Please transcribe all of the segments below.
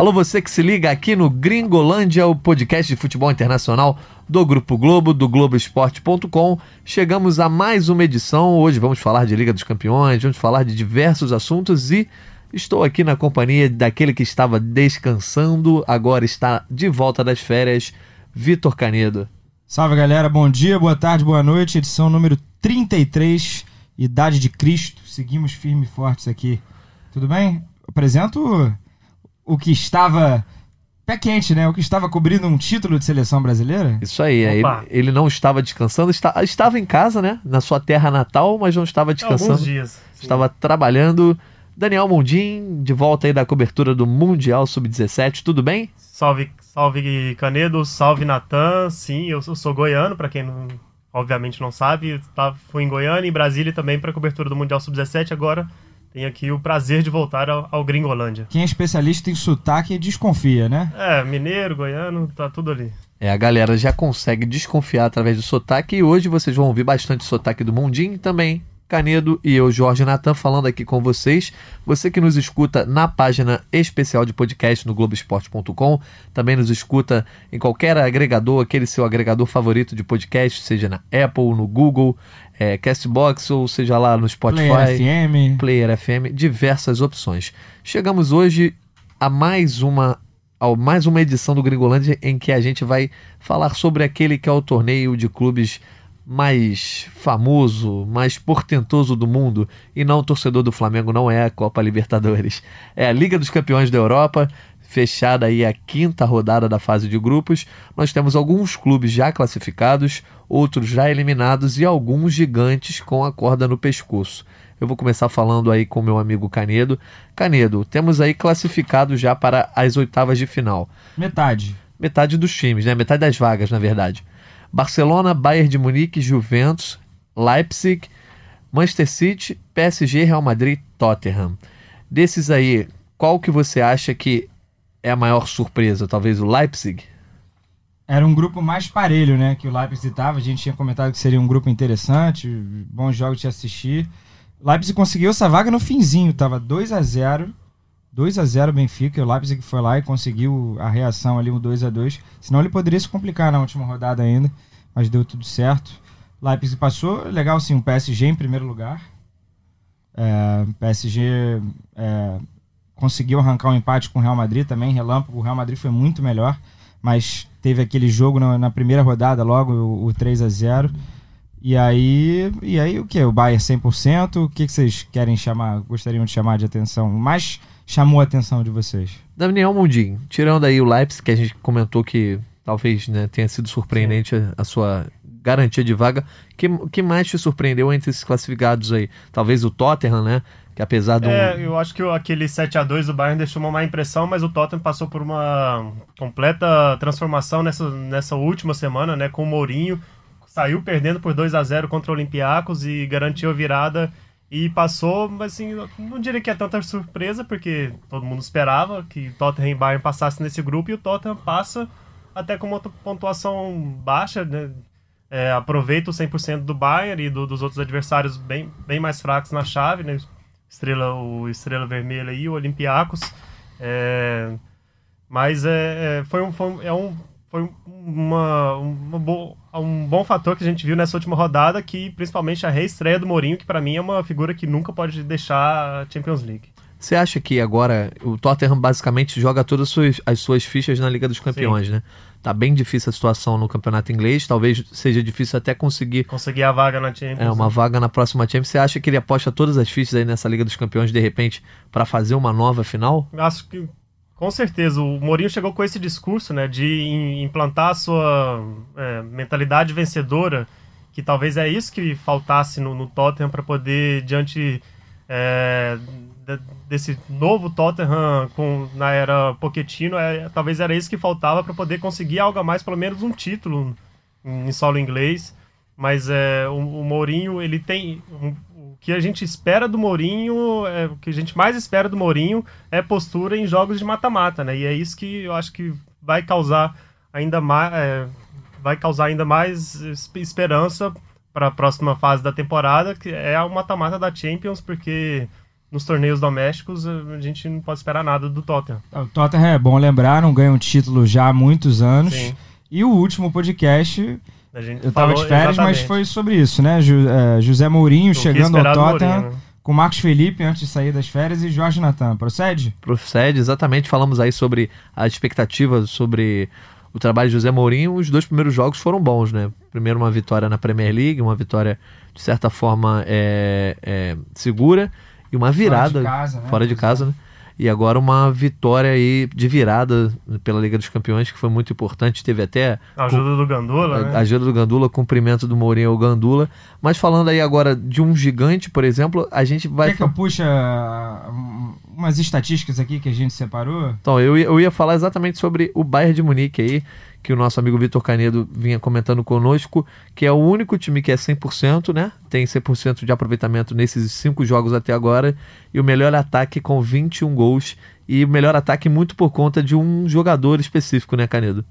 Alô, você que se liga aqui no Gringolândia, o podcast de futebol internacional do Grupo Globo, do Globoesporte.com. Chegamos a mais uma edição. Hoje vamos falar de Liga dos Campeões, vamos falar de diversos assuntos e estou aqui na companhia daquele que estava descansando, agora está de volta das férias, Vitor Canedo. Salve galera, bom dia, boa tarde, boa noite. Edição número 33, Idade de Cristo. Seguimos firmes e fortes aqui. Tudo bem? Apresento o que estava pé quente, né? O que estava cobrindo um título de seleção brasileira. Isso aí, ele, ele, não estava descansando, está, estava em casa, né? Na sua terra natal, mas não estava descansando. Alguns dias. Sim. Estava trabalhando. Daniel Mundim, de volta aí da cobertura do Mundial Sub-17, tudo bem? Salve, salve Canedo, salve Natan. Sim, eu sou, sou goiano, para quem não, obviamente não sabe. Tá, fui em Goiânia e em Brasília também para cobertura do Mundial Sub-17. Agora tem aqui o prazer de voltar ao, ao, Gringolândia. Quem é especialista em sotaque desconfia, né? É, mineiro, goiano, tá tudo ali. É, a galera já consegue desconfiar através do sotaque e hoje vocês vão ouvir bastante sotaque do Mundinho também. Canedo e eu, Jorge Natan, falando aqui com vocês. Você que nos escuta na página especial de podcast no Globoesporte.com, também nos escuta em qualquer agregador, aquele seu agregador favorito de podcast, seja na Apple, no Google, é, Castbox ou seja lá no Spotify, Player FM, Player FM, diversas opções. Chegamos hoje a mais uma a mais uma edição do Gringolândia em que a gente vai falar sobre aquele que é o torneio de clubes mais famoso, mais portentoso do mundo, e não o torcedor do Flamengo não é a Copa Libertadores. É a Liga dos Campeões da Europa, fechada aí a quinta rodada da fase de grupos. Nós temos alguns clubes já classificados, outros já eliminados e alguns gigantes com a corda no pescoço. Eu vou começar falando aí com meu amigo Canedo. Canedo, temos aí classificados já para as oitavas de final. Metade. Metade dos times, né? Metade das vagas, na verdade. Barcelona, Bayern de Munique, Juventus, Leipzig, Manchester City, PSG, Real Madrid, Tottenham. Desses aí, qual que você acha que é a maior surpresa? Talvez o Leipzig? Era um grupo mais parelho, né? Que o Leipzig estava. A gente tinha comentado que seria um grupo interessante, bons jogos de assistir. Leipzig conseguiu essa vaga no finzinho, tava 2 a 0 2 a 0 Benfica, o Leipzig foi lá e conseguiu a reação ali, um 2 a 2 Senão ele poderia se complicar na última rodada ainda, mas deu tudo certo. Leipzig passou, legal sim, o PSG em primeiro lugar. É, PSG é, conseguiu arrancar um empate com o Real Madrid também, relâmpago, o Real Madrid foi muito melhor, mas teve aquele jogo na, na primeira rodada logo, o, o 3 a 0 e aí, e aí o que? O Bayern 100%? O que, que vocês querem chamar, gostariam de chamar de atenção? Mais chamou a atenção de vocês? Daniel Mundinho, tirando aí o Leipzig, que a gente comentou que talvez né, tenha sido surpreendente a, a, sua garantia de vaga, que que mais te surpreendeu entre esses classificados aí? Talvez o Tottenham, né? Que apesar do. É, eu acho que aquele 7 a 2 do Bayern deixou uma má impressão, mas o Tottenham passou por uma completa transformação nessa, nessa última semana, né? Com o Mourinho. Saiu perdendo por 2 a 0 contra o Olympiacos e garantiu a virada e passou, mas assim, não diria que é tanta surpresa, porque todo mundo esperava que Tottenham e Bayern passassem nesse grupo e o Tottenham passa até com uma pontuação baixa, né? É, aproveita o 100% do Bayern e do, dos outros adversários bem, bem mais fracos na chave, né? Estrela, o Estrela Vermelha e o Olympiacos. É, mas é, é foi, um, foi, é um, foi uma, uma bo um bom fator que a gente viu nessa última rodada, que principalmente a reestreia do Mourinho, que para mim é uma figura que nunca pode deixar a Champions League. Você acha que agora o Tottenham basicamente joga todas as suas, as suas fichas na Liga dos Campeões, Sim. né? Tá bem difícil a situação no campeonato inglês, talvez seja difícil até conseguir conseguir a vaga na Champions. É, uma né? vaga na próxima Champions. Você acha que ele aposta todas as fichas aí nessa Liga dos Campeões de repente para fazer uma nova final? Acho que com certeza, o Mourinho chegou com esse discurso, né, de implantar a sua é, mentalidade vencedora, que talvez é isso que faltasse no, no Tottenham para poder, diante é, de, desse novo Tottenham com, na era Pochettino, é, talvez era isso que faltava para poder conseguir algo a mais, pelo menos um título em, em solo inglês. Mas é, o, o Mourinho, ele tem que a gente espera do Mourinho, é, o que a gente mais espera do Mourinho é postura em jogos de mata-mata, né? E é isso que eu acho que vai causar ainda mais, é, vai causar ainda mais esperança para a próxima fase da temporada, que é o mata-mata da Champions, porque nos torneios domésticos, a gente não pode esperar nada do Tottenham. O Tottenham é bom lembrar, não ganha um título já há muitos anos. Sim. E o último podcast, A gente eu tava falou de férias, mas exatamente foi sobre isso, né? É, José Mourinho o chegando ao Tottenham Mourinho, né? com Marcos Felipe antes de sair das férias e Jorge Natan. Procede? Procede, exatamente. Falamos aí sobre a expectativa sobre o trabalho de José Mourinho. Os dois primeiros jogos foram bons, né? Primeiro uma vitória na Premier League, uma vitória de certa forma é, é, segura e uma virada Fora de casa, né? fora de casa, né? E agora uma vitória aí de virada pela Liga dos Campeões, que foi muito importante. Teve até A ajuda do Gandula, a né? ajuda do Gandula, cumprimento do Mourinho ao Gandula. Mas falando aí agora de um gigante, por exemplo, a gente vai. Quer que eu puxe ah, um- umas estatísticas aqui que a gente separou? Então, eu, ia- eu ia falar exatamente sobre o Bayern de Munique aí, que o nosso amigo Vitor Canedo vinha comentando conosco, que é o único time que é 100%, né? Tem 100% de aproveitamento nesses cinco jogos até agora, e o melhor ataque com 21 gols, e o melhor ataque muito por conta de um jogador específico, né, Canedo?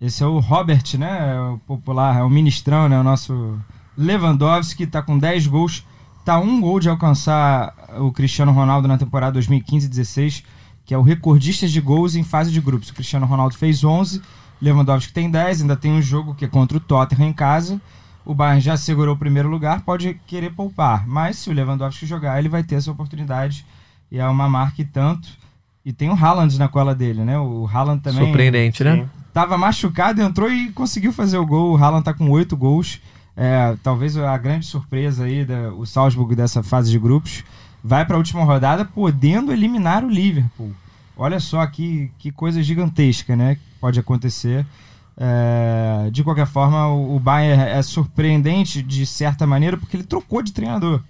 Esse é o Robert, né? É O popular, é o ministrão, né? O nosso Lewandowski tá com 10 gols. Tá um gol de alcançar o Cristiano Ronaldo na temporada 2015-16, que é o recordista de gols em fase de grupos. O Cristiano Ronaldo fez 11, Lewandowski tem 10, ainda tem um jogo que é contra o Tottenham em casa. O Bayern já segurou o primeiro lugar, pode querer poupar, mas se o Lewandowski jogar, ele vai ter essa oportunidade. E é uma marca e tanto. E tem o Haaland na cola dele, né? O Haaland também Surpreendente, né? Tava machucado, entrou e conseguiu fazer o gol. O Haaland tá com oito gols. É, talvez a grande surpresa aí, da, o Salzburg dessa fase de grupos, vai para a última rodada podendo eliminar o Liverpool. Olha só que, que coisa gigantesca, né? Que pode acontecer. É, de qualquer forma, o, o Bayern é surpreendente de certa maneira porque ele trocou de treinador.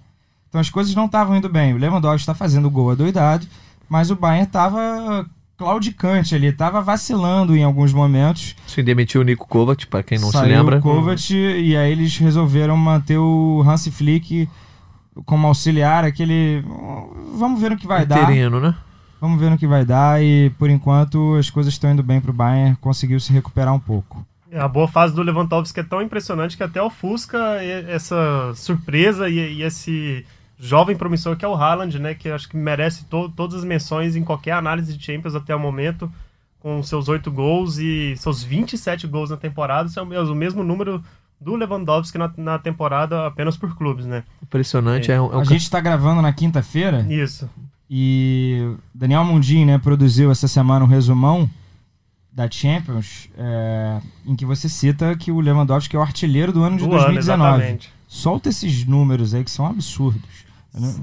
Então as coisas não estavam indo bem. O Lewandowski está fazendo o gol adoidado, mas o Bayern estava claudicante ali, estava vacilando em alguns momentos. Se demitiu o Nico Kovac, para quem não Saiu se lembra. o Kovac e aí eles resolveram manter o Hansi Flick como auxiliar, aquele vamos ver no que vai dar. Interino, né? Vamos ver no que vai dar e por enquanto as coisas estão indo bem pro Bayern, conseguiu se recuperar um pouco. A boa fase do Lewandowski é tão impressionante que até ofusca e- essa surpresa e, e esse jovem promissor que é o Haaland, né? Que acho que merece to- todas as menções em qualquer análise de Champions até o momento, com seus oito gols e seus 27 gols na temporada. Isso é o mesmo, o mesmo número do Lewandowski na, na temporada apenas por clubes, né? Impressionante. É, um, é um A gente está gravando na quinta-feira Isso. E Daniel Mundin, né, produziu essa semana um resumão da Champions, é, em que você cita que o Lewandowski é o artilheiro do ano de Do ano, 2019. exatamente. Solta esses números aí que são absurdos.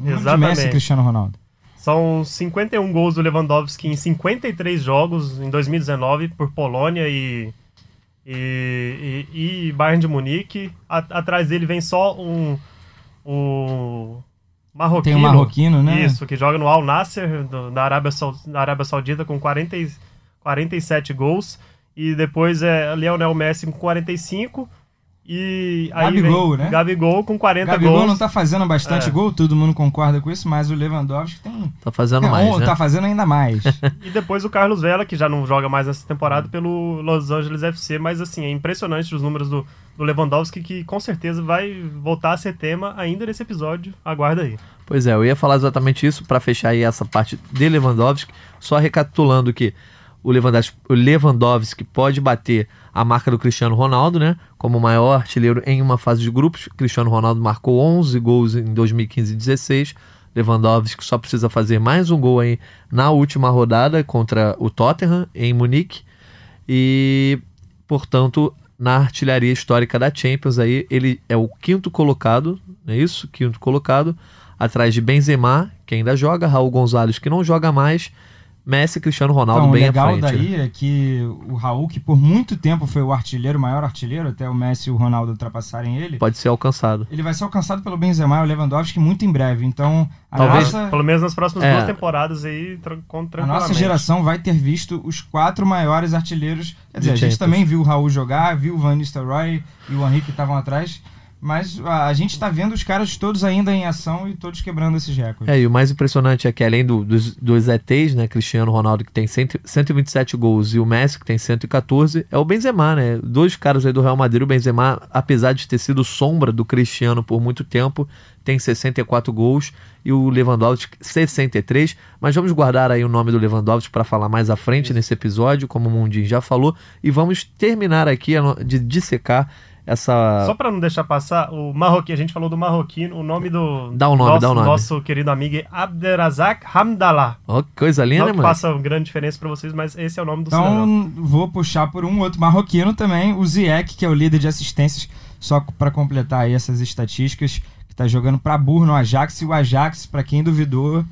Exatamente. Messi Cristiano Ronaldo. São 51 gols do Lewandowski em 53 jogos em 2019 por Polônia e, e, e, e Bayern de Munique. A- atrás dele vem só um, um marroquino. Tem o marroquino, né? Isso, que joga no Al Nasser do- da, Arábia da Arábia Saudita com 40, e- 47 gols. E depois é Lionel Messi com 45. E aí Gabigol, vem né? Gabigol com 40 Gabigol gols. não tá fazendo bastante É. gol, todo mundo concorda com isso, mas o Lewandowski tem. Tá fazendo É, mais, ou né? Tá fazendo ainda mais. E depois o Carlos Vela, que já não joga mais nessa temporada pelo Los Angeles FC, mas assim, é impressionante os números do, do Lewandowski, que com certeza vai voltar a ser tema ainda nesse episódio. Aguarda aí. Pois é, eu ia falar exatamente isso para fechar aí essa parte de Lewandowski, só recapitulando que o Lewandowski, o Lewandowski pode bater a marca do Cristiano Ronaldo, né? Como maior artilheiro em uma fase de grupos. Cristiano Ronaldo marcou 11 gols em 2015 e 16. Lewandowski só precisa fazer mais um gol aí na última rodada contra o Tottenham em Munique. E, portanto, na artilharia histórica da Champions aí, ele é o quinto colocado, é isso? Quinto colocado, atrás de Benzema, que ainda joga, Raul Gonzalez, que não joga mais, Messi e Cristiano Ronaldo Então, o bem à legal frente. né? daí é que o Raul, que por muito tempo foi o artilheiro, o maior artilheiro, até o Messi e o Ronaldo ultrapassarem ele, Pode ser alcançado. ele vai ser alcançado pelo Benzema e o Lewandowski muito em breve. Então, a, Talvez- nossa, Pelo menos nas próximas É. duas temporadas aí, tra- com a nossa geração vai ter visto os quatro maiores artilheiros. Quer dizer, De a gente Champions. também viu o Raul jogar, viu o Van Nistelrooy e o Henrique que estavam atrás, Mas a, a gente tá vendo os caras todos ainda em ação e todos quebrando esses recordes. É, e o mais impressionante é que além do- dos, dos ETs, né, Cristiano Ronaldo que tem 100, 127 gols e o Messi que tem 114, é o Benzema, né? Dois caras aí do Real Madrid, o Benzema, apesar de ter sido sombra do Cristiano por muito tempo, tem 64 gols e o Lewandowski 63, mas vamos guardar aí o nome do Lewandowski para falar mais à frente nesse episódio, como o Mundinho já falou, e vamos terminar aqui de dissecar essa Só pra não deixar passar, o marroquino, a gente falou do marroquino, o nome do Dá o nome, nosso, dá o nome. nosso querido amigo é Abderrazak Hamdallah. Que coisa linda, Não né, que mano? faça grande diferença pra vocês, mas esse é o nome do cidadão. Então, vou puxar por um outro marroquino também, o Ziyech, que é o líder de assistências, só para completar aí essas estatísticas, que tá jogando para burro no Ajax, e o Ajax, para quem duvidou,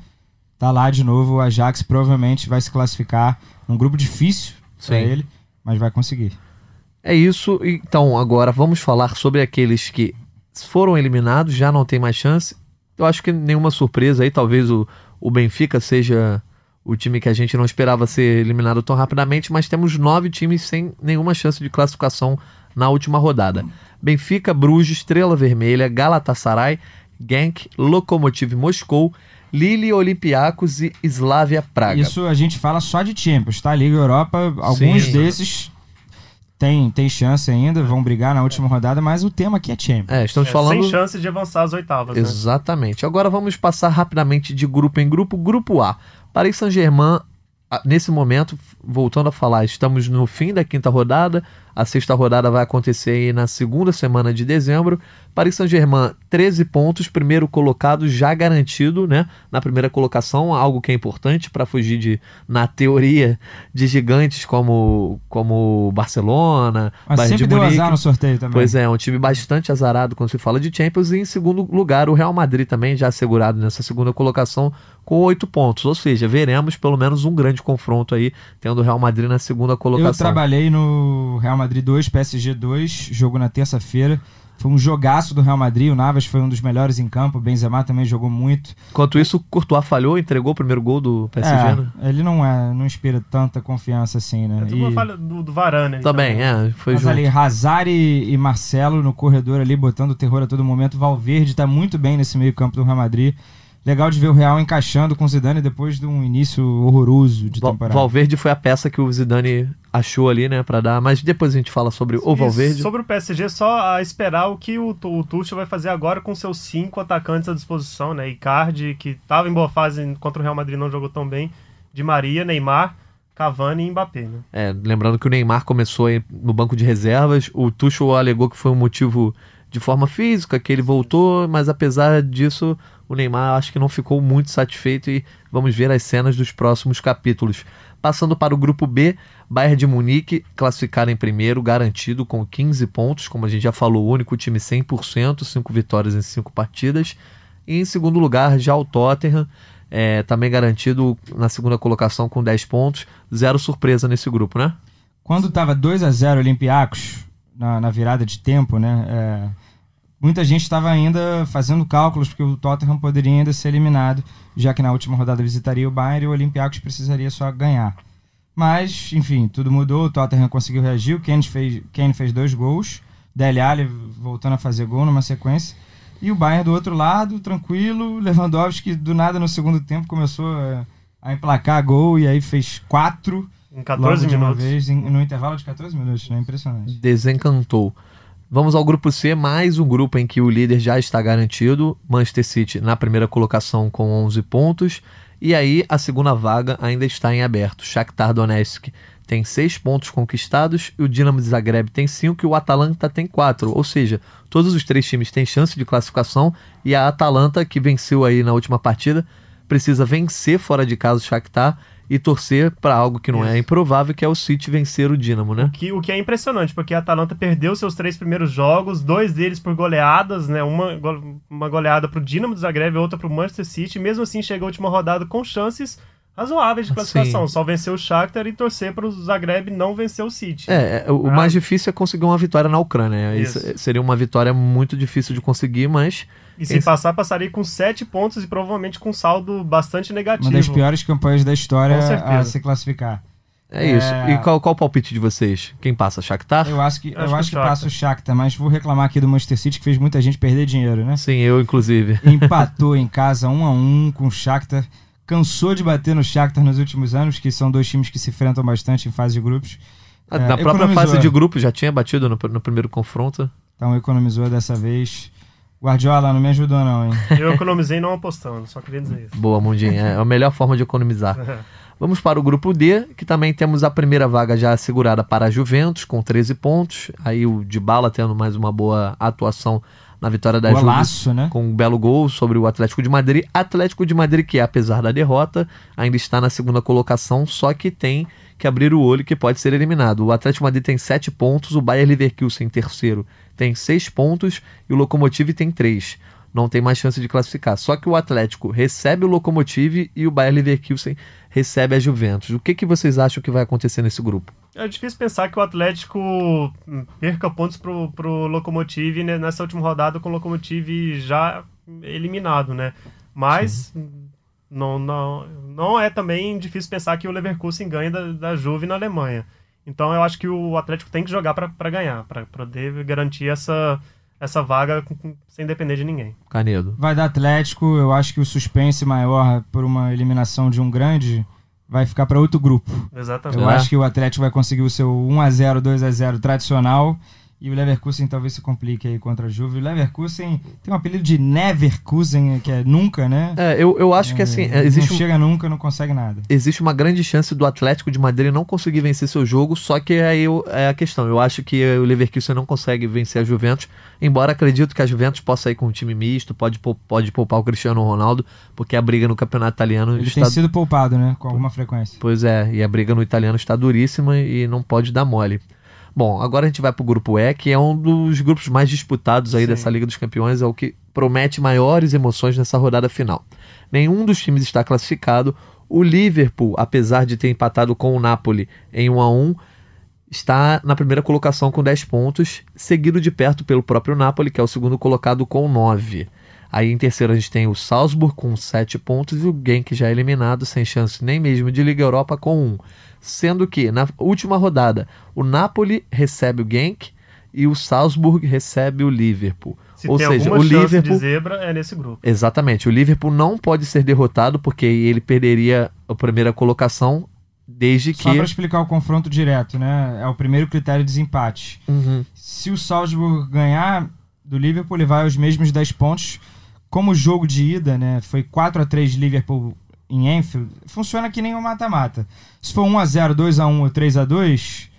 tá lá de novo, o Ajax provavelmente vai se classificar num grupo difícil para ele, mas vai conseguir. É isso. Então, agora vamos falar sobre aqueles que foram eliminados, já não tem mais chance. Eu acho que nenhuma surpresa aí, talvez o, o Benfica seja o time que a gente não esperava ser eliminado tão rapidamente, mas temos nove times sem nenhuma chance de classificação na última rodada. Benfica, Bruges, Estrela Vermelha, Galatasaray, Genk, Lokomotiv Moscou, Lille, Olympiacos e Slavia Praga. Isso a gente fala só de Champions, tá? Liga Europa, alguns Sim. desses tem, tem chance ainda, vão brigar na última rodada, mas o tema aqui é Champions. É, estamos É, falando Sem chance de avançar às oitavas, né? Exatamente. Agora vamos passar rapidamente de grupo em grupo. Grupo A. Paris Saint-Germain, nesse momento, voltando a falar, estamos no fim da quinta rodada. A sexta rodada vai acontecer aí na segunda semana de dezembro. Paris Saint-Germain, 13 pontos, primeiro colocado já garantido, né? Na primeira colocação, algo que é importante para fugir de, na teoria, de gigantes como como Barcelona, Mas Bayern sempre de deu Munique. azar no sorteio também. Pois é, é um time bastante azarado quando se fala de Champions. E em segundo lugar, o Real Madrid também já assegurado nessa segunda colocação com oito pontos. Ou seja, veremos pelo menos um grande confronto aí, tendo o Real Madrid na segunda Eu colocação. trabalhei no Real Madrid 2, PSG 2, jogo na terça-feira. Foi um jogaço do Real Madrid. O Navas foi um dos melhores em campo. O Benzema também jogou muito. Enquanto isso, o Courtois falhou, entregou o primeiro gol do PSG, né? É, ele não é, não inspira tanta confiança assim, né? É tudo E- uma falha do, do Varane. ali Também, é, foi Mas junto. ali, Hazard e, e Marcelo no corredor ali, botando terror a todo momento. Valverde tá muito bem nesse meio campo do Real Madrid. Legal de ver o Real encaixando com o Zidane depois de um início horroroso de temporada. Valverde foi a peça que o Zidane achou ali, né, Pra dar. Mas depois a gente fala sobre o E Valverde. Sobre o PSG, só a esperar o que o, o Tuchel vai fazer agora com seus cinco atacantes à disposição, né? Icardi, que estava em boa fase contra o Real Madrid, não jogou tão bem. Di Maria, Neymar, Cavani e Mbappé, né? É, lembrando que o Neymar começou aí no banco de reservas. O Tuchel alegou que foi um motivo de forma física, que ele voltou, mas apesar disso, o Neymar acho que não ficou muito satisfeito e vamos ver as cenas dos próximos capítulos. Passando para o grupo B, Bayern de Munique classificado em primeiro, garantido com 15 pontos, como a gente já falou, o único time 100%, 5 vitórias em 5 partidas. E em segundo lugar, já o Tottenham, é, também garantido na segunda colocação com 10 pontos. Zero surpresa nesse grupo, né? Quando tava 2 a 0 Olympiacos na, na virada de tempo, né? é, muita gente estava ainda fazendo cálculos porque o Tottenham poderia ainda ser eliminado, já que na última rodada visitaria o Bayern e o Olympiacos precisaria só ganhar. Mas, enfim, tudo mudou, o Tottenham conseguiu reagir, o Kane fez, Kane fez dois gols, Dele Alli voltando a fazer gol numa sequência, e o Bayern do outro lado, tranquilo, Lewandowski do nada no segundo tempo começou a, a emplacar gol e aí fez quatro Em 14 logo de uma minutos. vez, em- no intervalo de 14 minutos, né? Impressionante. desencantou. Vamos ao grupo C, mais um grupo em que o líder já está garantido, Manchester City na primeira colocação com 11 pontos, e aí a segunda vaga ainda está em aberto. Shakhtar Donetsk tem 6 pontos conquistados, e o Dinamo de Zagreb tem 5 e o Atalanta tem 4, ou seja, todos os três times têm chance de classificação, e a Atalanta, que venceu aí na última partida, precisa vencer fora de casa o Shakhtar e torcer para algo que não é Isso. improvável, que é o City vencer o Dinamo, né? Que, o que é impressionante, porque a Atalanta perdeu seus três primeiros jogos, dois deles por goleadas, né? Uma, uma goleada pro Dinamo de Zagreb e outra pro Manchester City. Mesmo assim, chegou a última rodada com chances razoáveis de classificação. Sim. Só vencer o Shakhtar e torcer pro Zagreb não vencer o City. É, é, o o Ah. mais difícil é conseguir uma vitória na Ucrânia. Isso. Isso. seria uma vitória muito difícil de conseguir, mas E se esse- passar, passaria com sete pontos e provavelmente com saldo bastante negativo. Uma das piores campanhas da história a se classificar. É isso. É. E qual, qual o palpite de vocês? Quem passa? Shakhtar? Eu acho que, Acho eu que acho que Shakhtar. passa o Shakhtar, mas vou reclamar aqui do Manchester City que fez muita gente perder dinheiro, né? Sim, eu inclusive. Empatou em casa 1 a 1 com o Shakhtar. Cansou de bater no Shakhtar nos últimos anos, que são dois times que se enfrentam bastante em fase de grupos. Ah, É, Na própria economizou. fase de grupo já tinha batido no, no primeiro confronto. Então economizou dessa vez. Guardiola, não me ajudou não, hein? Eu economizei não apostando, só queria dizer isso. Boa, Mundinho. É a melhor forma de economizar. Vamos para o grupo D, que também temos a primeira vaga já assegurada para a Juventus, com 13 pontos. Aí o Dybala tendo mais uma boa atuação na vitória da Juventus. Golaço, né? Com um belo gol sobre o Atlético de Madrid. Atlético de Madrid que, apesar da derrota, ainda está na segunda colocação, só que tem que abrir o olho que pode ser eliminado. O Atlético de Madrid tem 7 pontos, o Bayer Leverkusen, terceiro, tem 6 pontos e o Lokomotiv tem 3. Não tem mais chance de classificar. Só que o Atlético recebe o Lokomotiv e o Bayer Leverkusen recebe a Juventus. O que, que vocês acham que vai acontecer nesse grupo? É difícil pensar que o Atlético hum, perca pontos pro, pro Lokomotiv nessa última rodada com o Lokomotiv já eliminado, né? Mas hum, não, não, não é também difícil pensar que o Leverkusen ganha da, da Juve na Alemanha. Então eu acho que o Atlético tem que jogar para ganhar, para poder garantir essa, essa vaga com- com- sem depender de ninguém. Canedo. Vai dar Atlético, eu acho que o suspense maior por uma eliminação de um grande vai ficar para outro grupo. Exatamente. Eu É. acho que o Atlético vai conseguir o seu 1x0, 2x0 tradicional. E o Leverkusen talvez se complique aí contra a Juve. O Leverkusen tem um apelido de Neverkusen, que é nunca, né? É, eu, eu acho que assim, É, existe não um, chega nunca, não consegue nada. existe uma grande chance do Atlético de Madrid não conseguir vencer seu jogo, só que aí eu- é a questão. Eu acho que o Leverkusen não consegue vencer a Juventus, embora acredito que a Juventus possa ir com um time misto, pode, pode poupar o Cristiano Ronaldo, porque a briga no campeonato italiano Ele está... tem sido poupado, né? Com alguma frequência. Pois é, e a briga no italiano está duríssima e não pode dar mole. Bom, agora a gente vai pro grupo E, que é um dos grupos mais disputados aí Sim. dessa Liga dos Campeões, é o que promete maiores emoções nessa rodada final. Nenhum dos times está classificado. O Liverpool, apesar de ter empatado com o Napoli em 1 a 1, está na primeira colocação com 10 pontos, seguido de perto pelo próprio Napoli, que é o segundo colocado com 9. Aí em terceiro a gente tem o Salzburg com 7 pontos e o Genk já eliminado, sem chance nem mesmo de Liga Europa com 1. Sendo que na última rodada o Napoli recebe o Genk e o Salzburg recebe o Liverpool. Se Ou tem seja, o Liverpool de zebra, é nesse grupo. Exatamente. O Liverpool não pode ser derrotado porque ele perderia a primeira colocação desde que. Só para explicar o confronto direto, né? É o primeiro critério de desempate. Uhum. Se o Salzburg ganhar do Liverpool, ele vai aos mesmos 10 pontos. Como o jogo de ida, né, foi 4 a 3 Liverpool em Enfield, funciona que nem um mata-mata. Se for 1 a 0, 2 a 1 ou 3 a 2,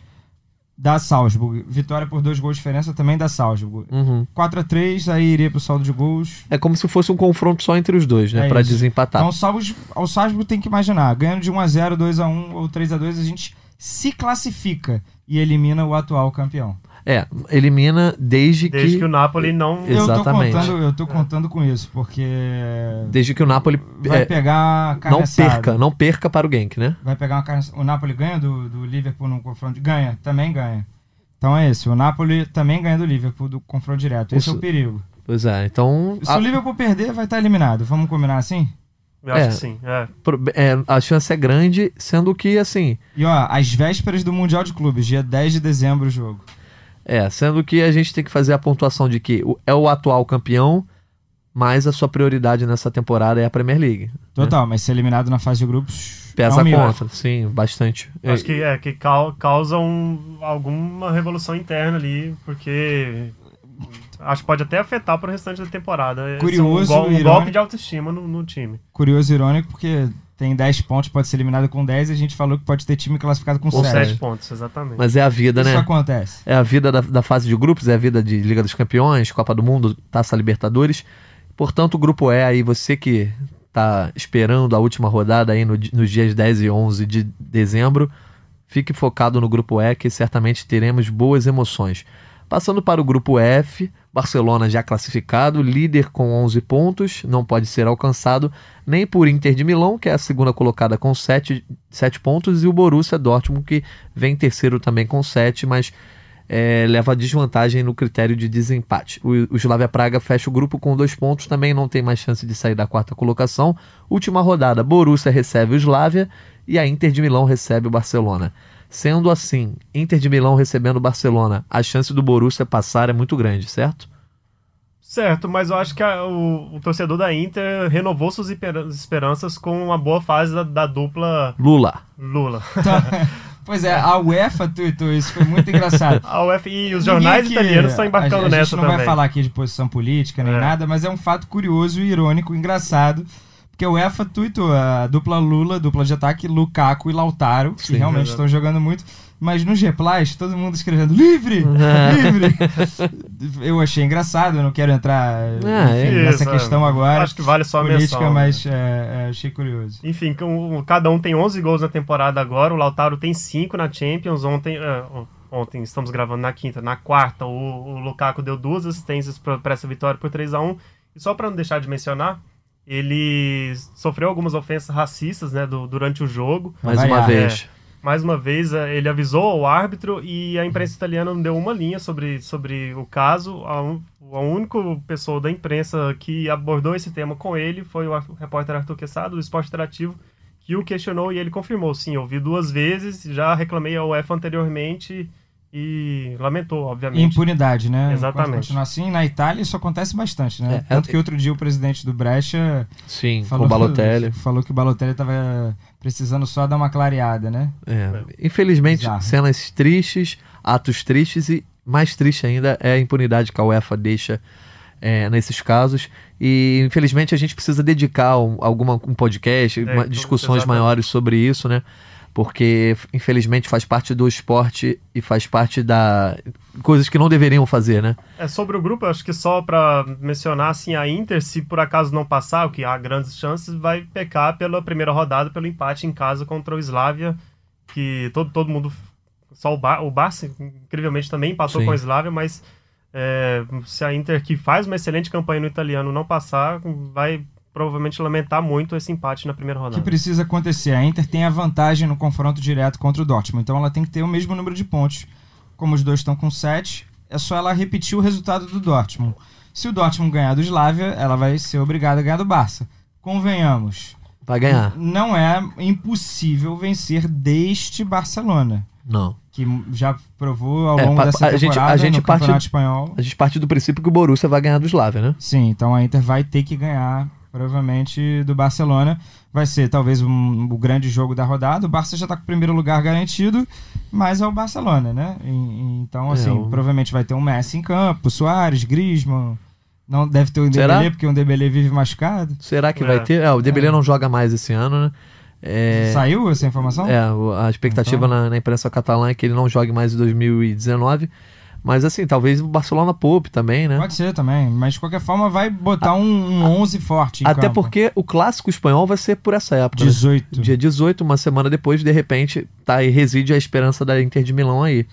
dá Salzburg. Vitória por dois gols de diferença também dá Salzburg. Uhum. 4 a 3, aí iria pro saldo de gols. É como se fosse um confronto só entre os dois, né? É Pra isso. desempatar. Então o Salzburg, o Salzburg tem que imaginar, ganhando de 1 a 0, 2 a 1 ou 3 a 2, a gente se classifica e elimina o atual campeão. É, elimina desde, Desde que. que o Napoli não. Ex- Exatamente. Eu tô contando, eu tô contando com isso, porque Desde que o Napoli vai é, pegar a carne não perca, não perca para o Genk, né? Vai pegar uma carne O Napoli ganha do, do Liverpool no confronto? Ganha, também ganha. Então é esse, o Napoli também ganha do Liverpool do confronto direto. Esse Isso- é o perigo. Pois é, então. Se a, o Liverpool perder, vai estar eliminado. Vamos combinar assim? Eu acho É. que sim. É. é, a chance é grande, sendo que, assim. E ó, às vésperas do Mundial de Clubes, dia 10 de dezembro o jogo. É, sendo que a gente tem que fazer a pontuação de que é o atual campeão, mas a sua prioridade nessa temporada é a Premier League. Total, mas ser eliminado na fase de grupos. Pesa é um sim, bastante. Eu Acho que, é, que cau- causa um- alguma revolução interna ali, porque acho que pode até afetar para o restante da temporada. Esse Curioso, é um, gol- um golpe de autoestima no, no time. Curioso e irônico, porque tem 10 pontos, pode ser eliminado com 10 e a gente falou que pode ter time classificado com Com 7. 7 pontos, exatamente. Mas é a vida, Isso né? acontece. É a vida da, da fase de grupos, é a vida de Liga dos Campeões, Copa do Mundo, Taça Libertadores. Portanto, o grupo E aí, você que tá esperando a última rodada aí no nos dias 10 e 11 de dezembro, fique focado no grupo E que certamente teremos boas emoções. Passando para o grupo F, Barcelona já classificado, líder com 11 pontos, não pode ser alcançado nem por Inter de Milão, que é a segunda colocada com 7, 7 pontos, e o Borussia Dortmund, que vem em terceiro também com 7, mas é, leva desvantagem no critério de desempate. O, o Slavia Praga fecha o grupo com dois pontos, também não tem mais chance de sair da quarta colocação. Última rodada, Borussia recebe o Slavia e a Inter de Milão recebe o Barcelona. Sendo assim, Inter de Milão recebendo o Barcelona, a chance do Borussia passar é muito grande, certo? Certo, mas eu acho que a, o, o, torcedor da Inter renovou suas esperanças com uma boa fase da, da dupla Lula. Lula. Pois é, a UEFA tweetou isso, foi muito engraçado. a UEFA e os jornais italianos estão embarcando a, a nessa também. A gente não também. vai falar aqui de posição política nem é. nada, mas é um fato curioso, irônico, engraçado, porque a UEFA tweetou a dupla Lula, dupla de ataque, Lukaku e Lautaro, Sim, que realmente estão jogando muito mas nos replies, todo mundo escrevendo livre, livre. eu achei engraçado, eu não quero entrar ah, enfim, é nessa isso, questão agora. Acho que vale só a política, menção, mas né? é, é, achei curioso. Enfim, cada um tem 11 gols na temporada agora, o Lautaro tem 5 na Champions, ontem... Ontem estamos gravando na quinta, na quarta o, o Lukaku deu duas assistências para essa vitória por 3 a 1 e só para não deixar de mencionar, ele sofreu algumas ofensas racistas né, do, durante o jogo. Mais uma vez. É, mais uma vez, eh, ele avisou o árbitro e a imprensa italiana não deu uma linha sobre, sobre o caso. A, a única pessoa da imprensa que abordou esse tema com ele foi o repórter Arthur Quesada, do Esporte Interativo, que o questionou e ele confirmou. Sim, ouvi duas vezes, já reclamei ao UEFA anteriormente e lamentou, obviamente. Impunidade, né? Exatamente. Continuar assim, na Itália isso acontece bastante, né? É, Tanto que outro dia o presidente do Brecha Sim, falou, o Balotelli. Que, falou que o Balotelli estava precisando só dar uma clareada, né? É. Infelizmente, Bizarro. cenas tristes, atos tristes e mais triste ainda é a impunidade que a UEFA deixa é, nesses casos. E infelizmente a gente precisa dedicar um, alguma, um podcast, é, uma, discussões exatamente. maiores sobre isso, né? Porque infelizmente faz parte do esporte e faz parte da coisas que não deveriam fazer, né? É sobre o grupo, acho que só para mencionar assim a Inter, se por acaso não passar, o que há grandes chances, vai pecar pela primeira rodada pelo empate em casa contra o Slavia, que todo todo mundo só o, Bar, o Barça incrivelmente também empatou Sim. com o Slavia, mas é, se a Inter que faz uma excelente campanha no italiano não passar, vai provavelmente lamentar muito esse empate na primeira rodada. O que precisa acontecer? A Inter tem a vantagem no confronto direto contra o Dortmund, então ela tem que ter o mesmo número de pontos. Como os dois estão com 7, é só ela repetir o resultado do Dortmund. Se o Dortmund ganhar do Slavia, ela vai ser obrigada a ganhar do Barça. Convenhamos. Vai ganhar. Não é impossível vencer deste Barcelona. Não. Que já provou ao é, longo dessa temporada a gente, a gente no parte, Campeonato Espanhol. A gente parte do princípio que o Borussia vai ganhar do Slavia, né? Sim, então a Inter vai ter que ganhar provavelmente do Barcelona. Vai ser talvez um, o grande jogo da rodada. O Barça já está com o primeiro lugar garantido, mas é o Barcelona, né? E, então, assim, é, provavelmente vai ter um Messi em campo, Soares, Griezmann. Não deve ter o Dembélé, porque o Dembélé vive machucado. Será que é. vai ter? É, o Dembélé é. não joga mais esse ano, né? É... Saiu essa informação? É, a expectativa então... na, na imprensa catalã é que ele não jogue mais em 2019. Mas assim, talvez o Barcelona poupe também, né? Pode ser também, mas de qualquer forma vai botar um, um 11 forte Até campo. porque o clássico espanhol vai ser por essa época. 18. Né? Dia 18, uma semana depois, de repente, tá aí, reside a esperança da Inter de Milão aí.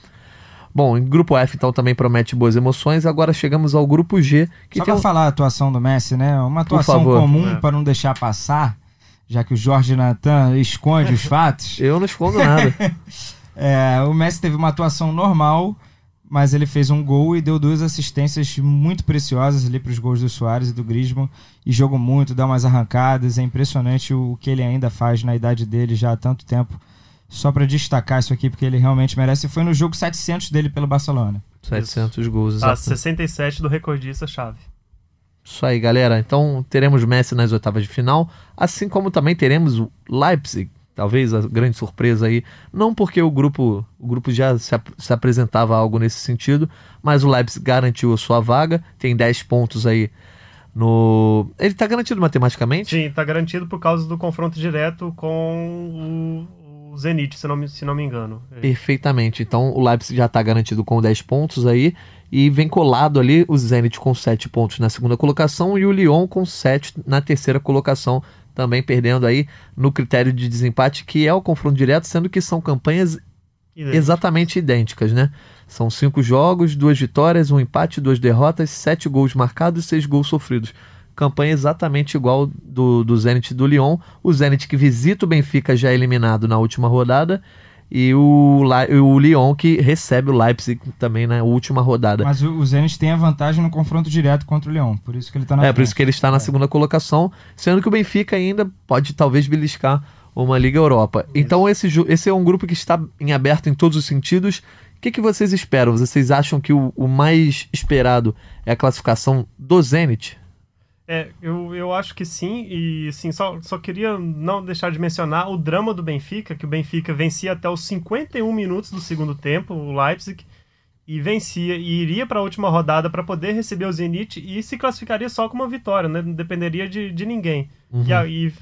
Bom, em grupo F então também promete boas emoções. Agora chegamos ao grupo G. Que Só para um... falar a atuação do Messi, né? Uma atuação comum é. para não deixar passar, já que o Jorge Natan esconde os fatos. Eu não escondo nada. é, o Messi teve uma atuação normal mas ele fez um gol e deu duas assistências muito preciosas ali para os gols do Soares e do Griezmann e jogou muito, dá umas arrancadas, é impressionante o, o que ele ainda faz na idade dele já há tanto tempo. Só para destacar isso aqui porque ele realmente merece. Foi no jogo 700 dele pelo Barcelona. 700 isso. gols, exatamente. A 67 do recordista chave. Isso aí, galera. Então teremos Messi nas oitavas de final, assim como também teremos o Leipzig talvez a grande surpresa aí, não porque o grupo, o grupo já se, se apresentava algo nesse sentido, mas o Leipzig garantiu a sua vaga, tem 10 pontos aí no. Ele está garantido matematicamente? Sim, está garantido por causa do confronto direto com o, o Zenit, se não, me, se não me engano. Perfeitamente. Então o Leipzig já está garantido com 10 pontos aí. E vem colado ali o Zenit com 7 pontos na segunda colocação e o Lyon com 7 na terceira colocação também perdendo aí no critério de desempate, que é o confronto direto, sendo que são campanhas Idênticas. exatamente idênticas, né? São cinco jogos, duas vitórias, um empate, duas derrotas, sete gols marcados e seis gols sofridos. Campanha exatamente igual do, do Zenit do Lyon. O Zenit que visita o Benfica já é eliminado na última rodada e o, o Lyon que recebe o Leipzig também na última rodada. Mas o, o Zenit tem a vantagem no confronto direto contra o Lyon, por isso que ele está na É, frente. por isso que ele está na é. segunda colocação, sendo que o Benfica ainda pode talvez beliscar uma Liga Europa. Então esse, esse é um grupo que está em aberto em todos os sentidos. O que, que vocês esperam? Vocês acham que o, o mais esperado é a classificação do Zenit? É, eu, eu acho que sim, e assim, só, só queria não deixar de mencionar o drama do Benfica, que o Benfica vencia até os 51 minutos do segundo tempo, o Leipzig, e vencia, e iria para a última rodada para poder receber o Zenit e se classificaria só com uma vitória, né? não dependeria de, de ninguém. E aí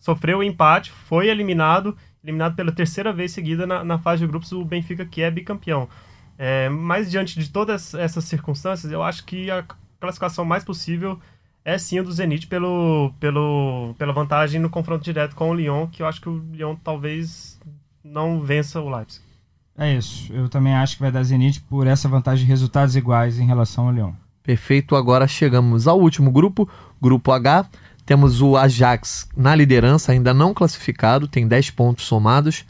sofreu o empate, foi eliminado, eliminado pela terceira vez seguida na, na fase de grupos, o Benfica que é bicampeão. É, mas diante de todas essas circunstâncias, eu acho que a classificação mais possível é sim a do Zenit pelo, pelo, pela vantagem no confronto direto com o Lyon, que eu acho que o Lyon talvez não vença o Leipzig. É isso. Eu também acho que vai dar Zenit por essa vantagem de resultados iguais em relação ao Lyon. Perfeito, agora chegamos ao último grupo, grupo H. Temos o Ajax na liderança, ainda não classificado, tem 10 pontos somados.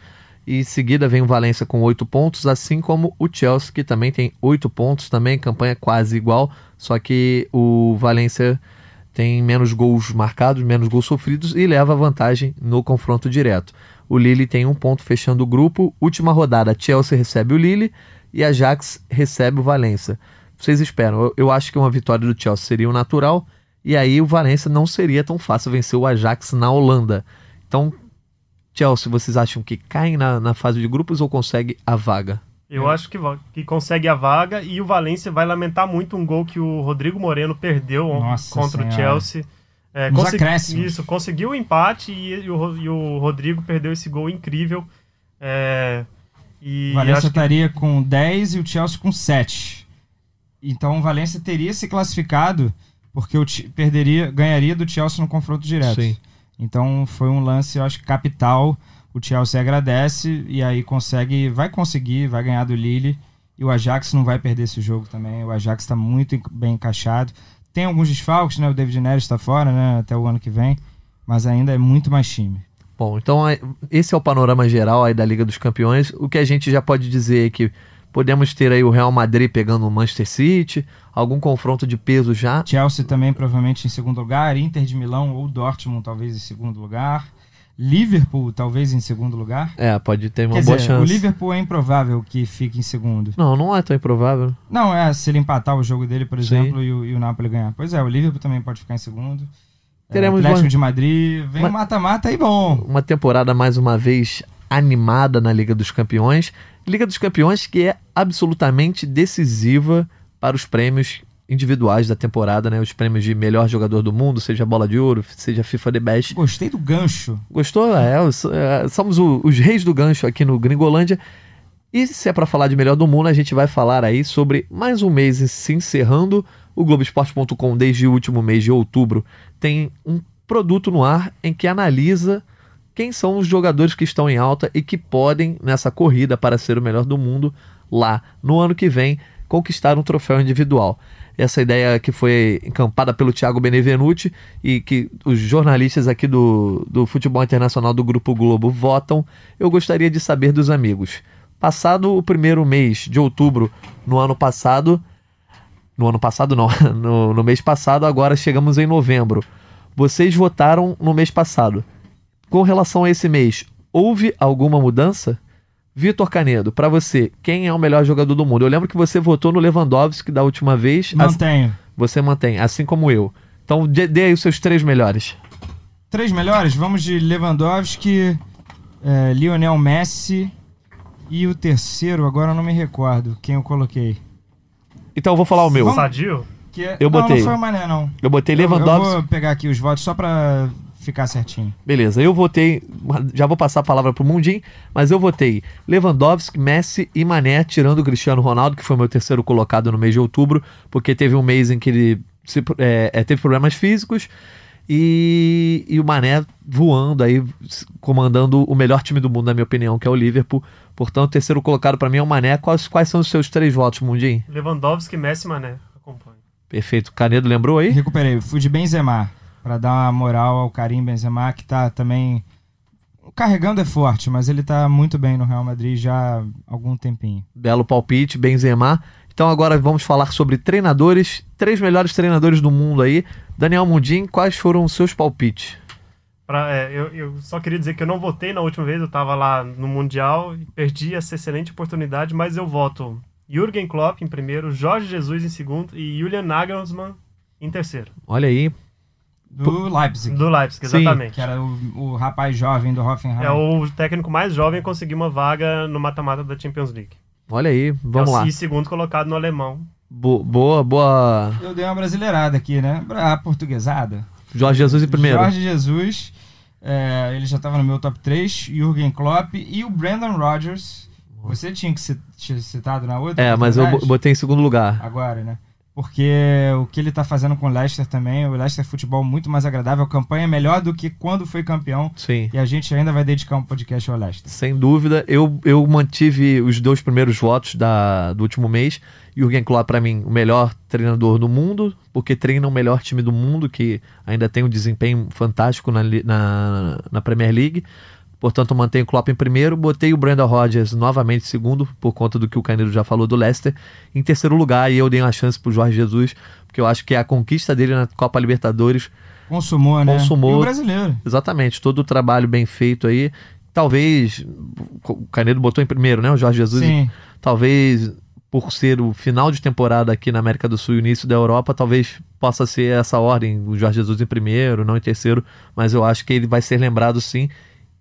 E em seguida vem o Valência com 8 pontos, assim como o Chelsea, que também tem 8 pontos, também campanha quase igual, só que o Valência tem menos gols marcados, menos gols sofridos e leva vantagem no confronto direto. O Lille tem um ponto fechando o grupo. Última rodada, Chelsea recebe o Lille e Ajax recebe o Valência. Vocês esperam? Eu, acho que uma vitória do Chelsea seria o natural e aí o Valência não seria tão fácil vencer o Ajax na Holanda. Então, Chelsea, vocês acham que caem na, na fase de grupos ou consegue a vaga? Eu acho que, que consegue a vaga e o Valência vai lamentar muito um gol que o Rodrigo Moreno perdeu Nossa contra o Senhora. Chelsea. É, consegui-. Isso, conseguiu o empate e, e o, e o Rodrigo perdeu esse gol incrível. É, e O Valência acho que- estaria com 10 e o Chelsea com 7. Então o Valência teria se classificado porque o perderia, ganharia do Chelsea no confronto direto. Sim. Então foi um lance, eu acho capital. O Chelsea agradece e aí consegue, vai conseguir, vai ganhar do Lille. E o Ajax não vai perder esse jogo também. O Ajax está muito bem encaixado. Tem alguns desfalques, né? O David Neres está fora, né? Até o ano que vem. Mas ainda é muito mais time. Bom, então é- esse é o panorama geral aí da Liga dos Campeões. O que a gente já pode dizer é que podemos ter aí o Real Madrid pegando o Manchester City, algum confronto de peso já. Chelsea também provavelmente em segundo lugar. Inter de Milão ou Dortmund talvez em segundo lugar. Liverpool talvez em segundo lugar. É, pode ter uma Quer boa dizer, chance. o Liverpool é improvável que fique em segundo. Não, não é tão improvável. Não, é, se ele empatar o jogo dele, por exemplo, e o, e o Napoli ganhar. Pois é, o Liverpool também pode ficar em segundo. É, Teremos Atlético uma- de Madrid, vem uma- mata-mata aí bom. Uma temporada mais uma vez animada na Liga dos Campeões. Liga dos Campeões que é absolutamente decisiva para os prêmios individuais da temporada, né? Os prêmios de melhor jogador do mundo, seja bola de ouro, seja FIFA The Best. Gostei do gancho. Gostou? É, é, somos o- os reis do gancho aqui no Gringolândia. E se é para falar de melhor do mundo, a gente vai falar aí sobre mais um mês se encerrando. O Globoesporte.com, desde o último mês de outubro, tem um produto no ar em que analisa quem são os jogadores que estão em alta e que podem, nessa corrida para ser o melhor do mundo, lá no ano que vem, conquistar um troféu individual. Essa ideia que foi encampada pelo Thiago Benevenuti e que os jornalistas aqui do, do Futebol Internacional do Grupo Globo votam, eu gostaria de saber dos amigos. Passado o primeiro mês de outubro no ano passado, no ano passado não, no, no mês passado, agora chegamos em novembro. Vocês votaram no mês passado. Com relação a esse mês, houve alguma mudança? Vitor Canedo, pra você, quem é o melhor jogador do mundo? Eu lembro que você votou no Lewandowski da última vez. As- Mantenho. Você mantém, assim como eu. Então dê, dê aí os seus três melhores. Três melhores, vamos de Lewandowski, eh, Lionel Messi e o terceiro, agora eu não me recordo quem eu coloquei. Então eu vou falar o meu. Vamos- Sadio? Que é- Eu não, botei. Não, foi o Mané, não. Eu botei Eu, eu Lewandowski. vou pegar aqui os votos só pra ficar certinho. Beleza, eu votei. Já vou passar a palavra pro Mundim, mas eu votei Lewandowski, Messi e Mané, tirando o Cristiano Ronaldo, que foi meu terceiro colocado no mês de outubro, porque teve um mês em que ele se- é, é, teve problemas físicos. E, e o Mané voando aí, comandando o melhor time do mundo, na minha opinião, que é o Liverpool. Portanto, o terceiro colocado para mim é o Mané. Quais, quais são os seus três votos, Mundim? Lewandowski, Messi e Mané. Acompanho. Perfeito. Canedo lembrou aí? Recuperei, fui de Benzema, pra dar uma moral ao Karim Benzema, que tá também... Carregando é forte, mas ele tá muito bem no Real Madrid já há algum tempinho. Belo palpite, Benzema. Então agora vamos falar sobre treinadores, três melhores treinadores do mundo aí. Daniel Mundim, quais foram os seus palpites? Pra, é, eu, eu, só queria dizer que eu não votei na última vez, eu estava lá no Mundial e perdi essa excelente oportunidade, mas eu voto Jürgen Klopp em primeiro, Jorge Jesus em segundo e Julian Nagelsmann em terceiro. Olha aí. Do Leipzig. Do Leipzig, exatamente. Sim, que era o, o, rapaz jovem do Hoffenheim. É o técnico mais jovem a conseguir uma vaga no mata-mata da Champions League. Olha aí, vamos é o, lá. E segundo colocado no alemão. Bo boa, boa. Eu dei uma brasileirada aqui, né? A portuguesada. Jorge Jesus em primeiro. Jorge Jesus, é, ele já estava no meu top 3, Jürgen Klopp e o Brandon Rodgers. Você tinha que ser citado na outra? É, mas eu botei em segundo lugar. Agora, né? Porque o que ele está fazendo com o Leicester também, o Leicester é futebol muito mais agradável, a campanha é melhor do que quando foi campeão. Sim. E a gente ainda vai dedicar um podcast ao Leicester. Sem dúvida. Eu, eu mantive os dois primeiros votos da, do último mês. Jürgen Klopp, para mim, o melhor treinador do mundo, porque treina o melhor time do mundo, que ainda tem um desempenho fantástico na, na, na Premier League. Portanto, mantenho o Klopp em primeiro, botei o Brandon Rodgers novamente em segundo, por conta do que o Caneiro já falou do Leicester. Em terceiro lugar, e eu dei uma chance pro Jorge Jesus, porque eu acho que a conquista dele na Copa Libertadores consumou, né? Consumou. E o brasileiro. Exatamente, todo o trabalho bem feito aí. Talvez o Canedo botou em primeiro, né? O Jorge Jesus. Sim. Talvez por ser o final de temporada aqui na América do Sul e o início da Europa, talvez possa ser essa ordem, o Jorge Jesus em primeiro, não em terceiro, mas eu acho que ele vai ser lembrado sim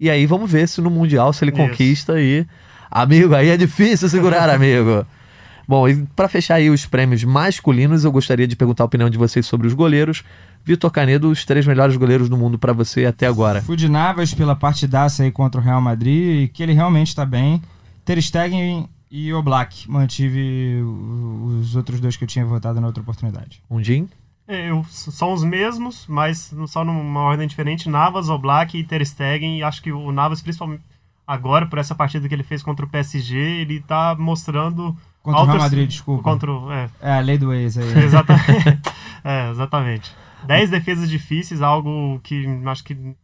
e aí vamos ver se no Mundial, se ele Isso. conquista aí. Amigo, aí é difícil segurar, amigo. Bom, e para fechar aí os prêmios masculinos, eu gostaria de perguntar a opinião de vocês sobre os goleiros. Vitor Canedo, os três melhores goleiros do mundo para você até agora. Fui de Navas pela partidaça aí contra o Real Madrid, que ele realmente está bem. Ter Stegen e o Black. Mantive os outros dois que eu tinha votado na outra oportunidade. Um Jim? É, eu, são os mesmos, mas só numa ordem diferente. Navas, Oblak e Ter Stegen. E acho que o Navas, principalmente agora, por essa partida que ele fez contra o PSG, ele tá mostrando... Contra o Real Madrid, desculpa. Contra, é. é, a lei do ex aí. Exatamente. é, exatamente. Dez defesas difíceis, algo que acho que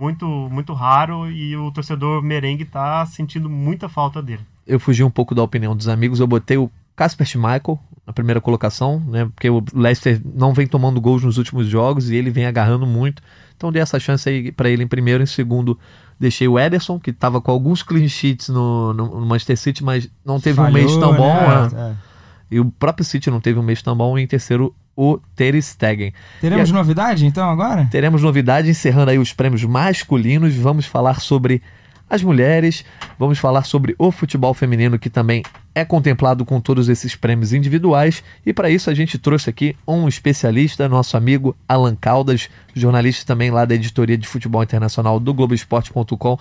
muito, muito raro e o torcedor merengue tá sentindo muita falta dele. Eu fugi um pouco da opinião dos amigos, eu botei o Casper Schmeichel na primeira colocação, né? Porque o Leicester não vem tomando gols nos últimos jogos e ele vem agarrando muito. Então dei essa chance aí para ele em primeiro. Em segundo, deixei o Ederson, que estava com alguns clean sheets no, no, Manchester City, mas não teve Falhou, um mês tão bom. Né? né? É. E o próprio City não teve um mês tão bom. E em terceiro, o Ter Stegen. Teremos e, novidade então agora? Teremos novidade, encerrando aí os prêmios masculinos. Vamos falar sobre as mulheres, vamos falar sobre o futebol feminino que também é contemplado com todos esses prêmios individuais e para isso a gente trouxe aqui um especialista, nosso amigo Alan Caldas, jornalista também lá da editoria de futebol internacional do Globoesporte.com.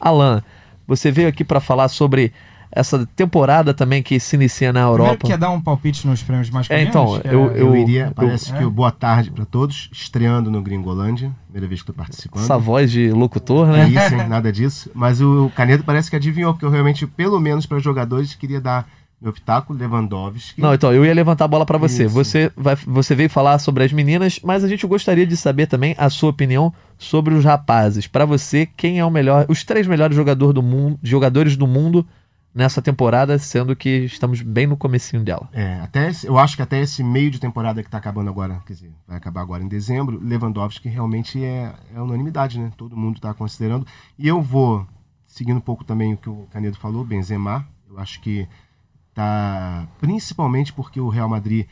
Alan, você veio aqui para falar sobre essa temporada também que se inicia na Europa. Primeiro quer dar um palpite nos prêmios mais É, então, eu, eu, eu, iria, parece eu, que é? o boa tarde para todos, estreando no Gringolândia, primeira vez que estou participando. Essa voz de locutor, né? É isso, hein? nada disso. Mas o Canedo parece que adivinhou, porque eu realmente, pelo menos para jogadores, queria dar meu pitaco, Lewandowski. Não, então, eu ia levantar a bola para você. Você, vai, você veio falar sobre as meninas, mas a gente gostaria de saber também a sua opinião sobre os rapazes. Para você, quem é o melhor, os três melhores jogador do mundo, jogadores do mundo nessa temporada, sendo que estamos bem no comecinho dela. É, até esse, eu acho que até esse meio de temporada que está acabando agora, quer dizer, vai acabar agora em dezembro, Lewandowski realmente é, é unanimidade, né? Todo mundo está considerando. E eu vou, seguindo um pouco também o que o Canedo falou, Benzema, eu acho que tá principalmente porque o Real Madrid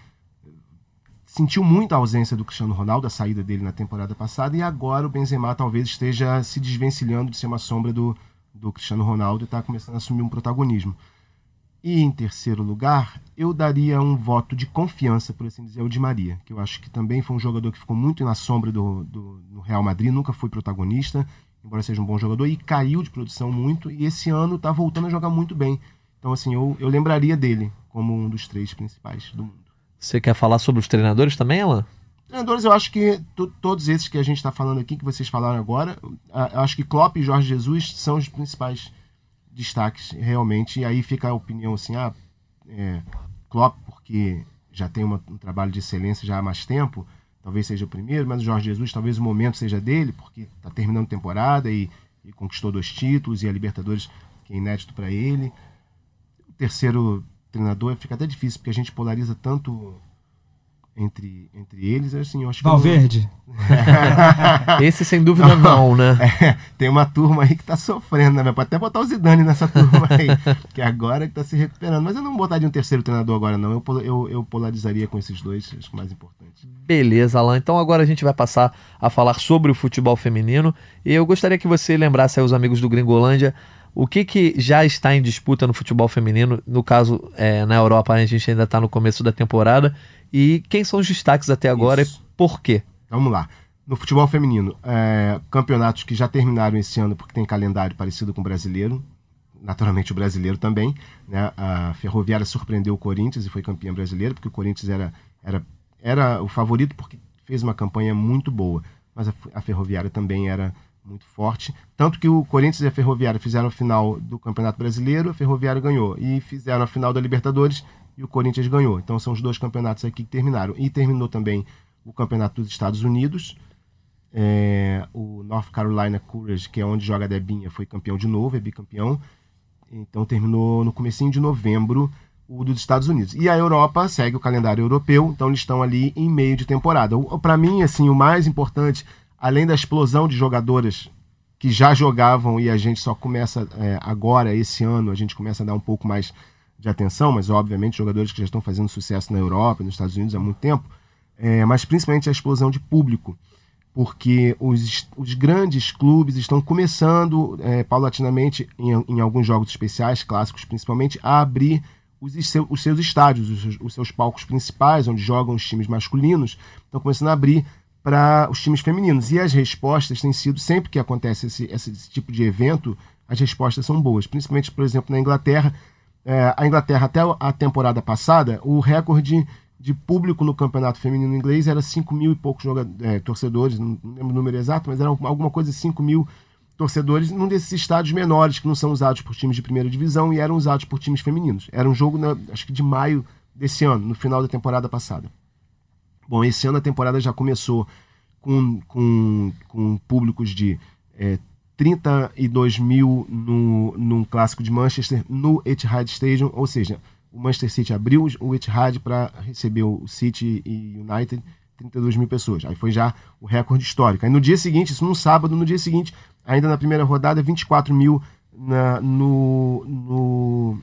sentiu muito a ausência do Cristiano Ronaldo, a saída dele na temporada passada, e agora o Benzema talvez esteja se desvencilhando de ser uma sombra do, do Cristiano Ronaldo está começando a assumir um protagonismo. E em terceiro lugar, eu daria um voto de confiança, por assim dizer, ao Di Maria, que eu acho que também foi um jogador que ficou muito na sombra do, do, do Real Madrid, nunca foi protagonista, embora seja um bom jogador, e caiu de produção muito, e esse ano está voltando a jogar muito bem. Então, assim, eu, eu lembraria dele como um dos três principais do mundo. Você quer falar sobre os treinadores também, Alan? Treinadores, eu acho que todos esses que a gente está falando aqui, que vocês falaram agora, eu acho que Klopp e Jorge Jesus são os principais destaques, realmente. E aí fica a opinião assim, ah, é, Klopp, porque já tem uma, um trabalho de excelência já há mais tempo, talvez seja o primeiro, mas o Jorge Jesus, talvez o momento seja dele, porque está terminando temporada e, e, conquistou dois títulos, e a Libertadores, que é inédito para ele. O terceiro treinador fica até difícil, porque a gente polariza tanto entre, entre eles, assim, eu acho que. eu não- Valverde. Esse sem dúvida não, né? É, tem uma turma aí que tá sofrendo, né? Pode até botar o Zidane nessa turma aí, que agora que tá se recuperando. Mas eu não botaria um terceiro treinador agora, não. Eu, eu, eu polarizaria com esses dois, acho que mais importante. Beleza, Alan. Então agora a gente vai passar a falar sobre o futebol feminino. E eu gostaria que você lembrasse aos amigos do Gringolândia o que, que já está em disputa no futebol feminino. No caso, é, na Europa, a gente ainda está no começo da temporada. E quem são os destaques até agora Isso. e por quê? Vamos lá. No futebol feminino, é, campeonatos que já terminaram esse ano porque tem calendário parecido com o brasileiro, naturalmente o brasileiro também. Né? A Ferroviária surpreendeu o Corinthians e foi campeã brasileira, porque o Corinthians era, era, era o favorito porque fez uma campanha muito boa. Mas a, a Ferroviária também era muito forte. Tanto que o Corinthians e a Ferroviária fizeram a final do Campeonato Brasileiro, a Ferroviária ganhou. E fizeram a final da Libertadores e o Corinthians ganhou. Então são os dois campeonatos aqui que terminaram. E terminou também o Campeonato dos Estados Unidos. É, o North Carolina Courage, que é onde joga a Debinha, foi campeão de novo, é bicampeão. Então terminou no comecinho de novembro o dos Estados Unidos. E a Europa segue o calendário europeu, então eles estão ali em meio de temporada. Para mim, assim, o mais importante, além da explosão de jogadoras que já jogavam e a gente só começa é, agora, esse ano, a gente começa a dar um pouco mais de atenção, mas obviamente jogadores que já estão fazendo sucesso na Europa, nos Estados Unidos há muito tempo, é, mas principalmente a explosão de público, porque os, os grandes clubes estão começando é, paulatinamente, em, em alguns jogos especiais, clássicos principalmente, a abrir os, os seus estádios, os, seus- os seus palcos principais, onde jogam os times masculinos, estão começando a abrir para os times femininos. E as respostas têm sido, sempre que acontece esse, esse- esse tipo de evento, as respostas são boas. Principalmente, por exemplo, na Inglaterra. É, a Inglaterra, até a temporada passada, o recorde de público no campeonato feminino inglês era 5 mil e poucos é, torcedores, não lembro o número exato, mas era alguma coisa de 5 mil torcedores num desses estádios menores que não são usados por times de primeira divisão e eram usados por times femininos. Era um jogo, na- acho que de maio desse ano, no final da temporada passada. Bom, esse ano a temporada já começou com, com, com públicos de é, 32 mil no, num clássico de Manchester no Etihad Stadium, ou seja, o Manchester City abriu o Etihad para receber o City e United, 32 mil pessoas. Aí foi já o recorde histórico. Aí no dia seguinte, isso num sábado, no dia seguinte, ainda na primeira rodada, 24 mil na, no, no,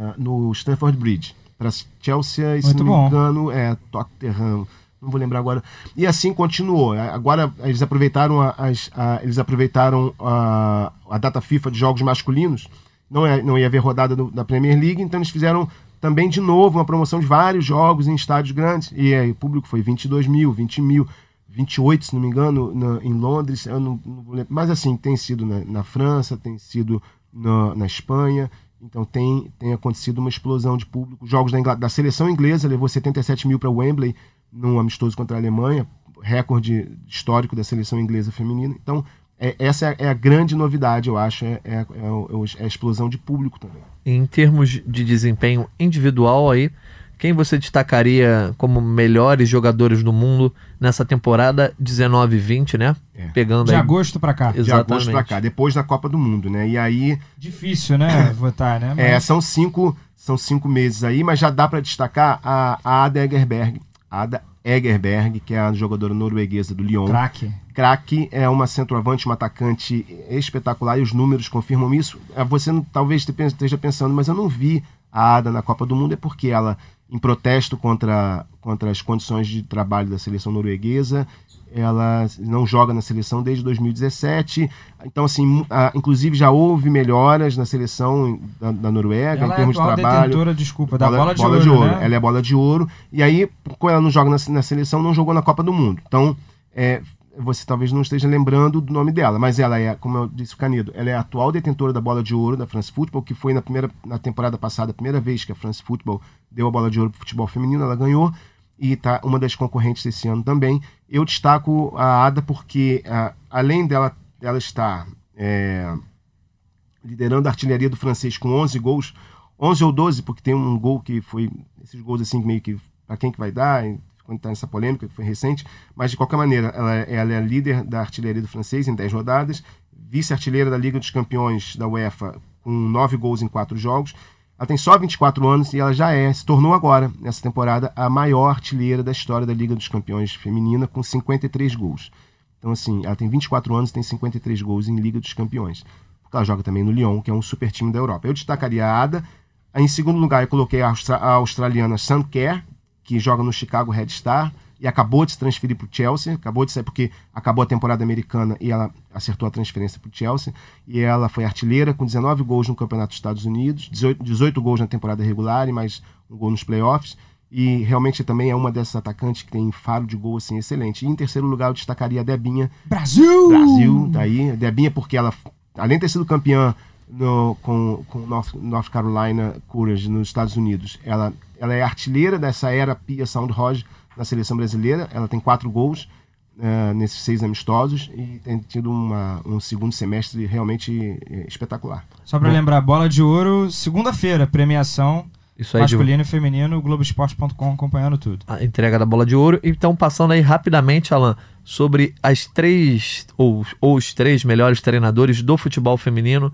ah, no Stamford Bridge. Para Chelsea, e se não me engano, é Tottenham, não vou lembrar agora. E assim continuou. Agora eles aproveitaram a- a- eles aproveitaram a, a data FIFA de jogos masculinos. Não, é, não ia haver rodada do- da Premier League, então eles fizeram também de novo uma promoção de vários jogos em estádios grandes. E aí o público foi 22 mil, 20 mil, 28, se não me engano, na- em Londres. Eu não, não vou lembrar. Mas assim, tem sido na, na França, tem sido na, na Espanha. Então tem, tem acontecido uma explosão de público. Jogos da, da seleção inglesa levou 77 mil para Wembley num amistoso contra a Alemanha, recorde histórico da seleção inglesa feminina. Então, é- essa é a, é a grande novidade, eu acho, é, é- é é a explosão de público também. Em termos de desempenho individual aí, quem você destacaria como melhores jogadores do mundo nessa temporada 19-20, né? É. Pegando De aí. agosto pra cá. Exato. De agosto Exatamente. para cá, depois da Copa do Mundo, né? E aí, Difícil, né? Votar, né? é, Mas- são cinco, são cinco meses aí, mas já dá para destacar a, a Ada Egerberg. Ada Egerberg, que é a jogadora norueguesa do Lyon. Craque. Craque é uma centroavante, uma atacante espetacular e os números confirmam isso. Ah, Você talvez te- esteja pensando, mas eu não vi a Ada na Copa do Mundo, é porque ela, em protesto contra, contra as condições de trabalho da seleção norueguesa, ela não joga na seleção desde 2017. Então, assim, mu- ah, inclusive já houve melhoras na seleção da, da Noruega, Ela em termos é a atual de trabalho detentora, desculpa, da bola, de, ouro, né? Ela é bola de ouro. E aí, como ela não joga na, na seleção, não jogou na Copa do Mundo. Então, é, você talvez não esteja lembrando do nome dela, mas ela é, como eu disse o Canedo, ela é a atual detentora da bola de ouro da France Football, que foi na, primeira, na temporada passada, a primeira vez que a France Football deu a bola de ouro para o futebol feminino, ela ganhou. E tá uma das concorrentes esse ano também. Eu destaco a Ada porque, além dela, dela estar é, liderando a artilharia do francês com 11 gols, 11 ou 12, porque tem um gol que foi, esses gols assim meio que para quem que vai dar, quando está nessa polêmica que foi recente, mas de qualquer maneira, ela, ela é a líder da artilharia do francês em 10 rodadas, vice-artilheira da Liga dos Campeões da UEFA com 9 gols em 4 jogos, Ela tem só 24 anos e ela já é, se tornou agora, nessa temporada, a maior artilheira da história da Liga dos Campeões Feminina, com 53 gols. Então, assim, ela tem 24 anos e tem 53 gols em Liga dos Campeões. Ela joga também no Lyon, que é um super time da Europa. Eu destacaria a Ada. Em segundo lugar, eu coloquei a, austra a australiana Sam Kerr, que joga no Chicago Red Star e acabou de se transferir para o Chelsea. Acabou de sair porque acabou a temporada americana e ela acertou a transferência para o Chelsea. E ela foi artilheira com 19 gols no Campeonato dos Estados Unidos, 18, 18 gols na temporada regular e mais um gol nos playoffs. E realmente também é uma dessas atacantes que tem faro de gol assim excelente. E em terceiro lugar eu destacaria a Debinha. Brasil! Brasil, daí. Debinha porque ela, além de ter sido campeã no, com, com North, North Carolina Courage nos Estados Unidos, ela, ela é artilheira dessa era Pia Soundhodge na seleção brasileira. Ela tem quatro gols uh, nesses seis amistosos e tem tido uma, um segundo semestre realmente eh, espetacular. Só para lembrar, bola de ouro, segunda-feira, premiação. Isso aí, masculino de... e feminino, Globoesporte.com acompanhando tudo. A entrega da bola de ouro. Então, passando aí rapidamente, Alan, sobre as três, ou, ou os três melhores treinadores do futebol feminino